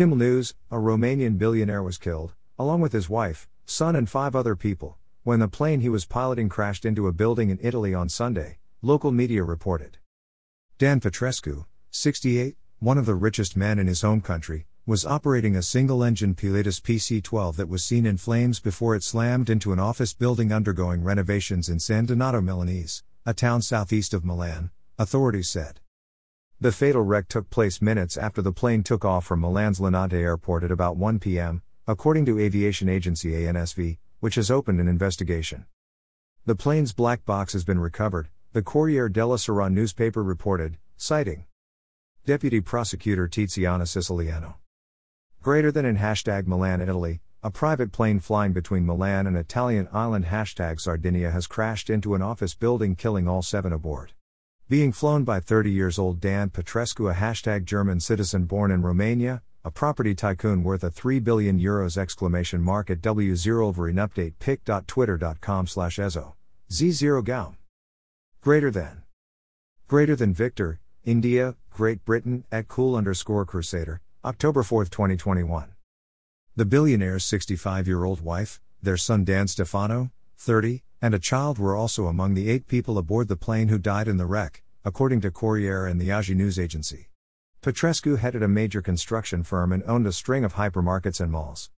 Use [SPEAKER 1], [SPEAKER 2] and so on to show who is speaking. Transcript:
[SPEAKER 1] Tim News, a Romanian billionaire, was killed, along with his wife, son, and five other people, when the plane he was piloting crashed into a building in Italy on Sunday, local media reported. Dan Petrescu, 68, one of the richest men in his home country, was operating a single engine Pilatus PC 12 that was seen in flames before it slammed into an office building undergoing renovations in San Donato Milanese, a town southeast of Milan, authorities said. The fatal wreck took place minutes after the plane took off from Milan's Linate airport at about 1 p.m., according to aviation agency ANSV, which has opened an investigation. The plane's black box has been recovered, the Corriere della Sera newspaper reported, citing Deputy Prosecutor Tiziana Siciliano. Greater than in hashtag Milan, Italy, a private plane flying between Milan and Italian island hashtag Sardinia has crashed into an office building, killing all seven aboard. Being flown by 30 years old Dan Petrescu, a hashtag German citizen born in Romania, a property tycoon worth a 3 billion euros exclamation mark at W0 Wolverine update pic.twitter.com slash ezo. Z0 Gaum. Greater than. Greater than Victor, India, Great Britain, at cool underscore crusader, October 4, 2021. The billionaire's 65 year old wife, their son Dan Stefano, 30, and a child were also among the eight people aboard the plane who died in the wreck, according to Corriere and the AGI news agency. Petrescu headed a major construction firm and owned a string of hypermarkets and malls.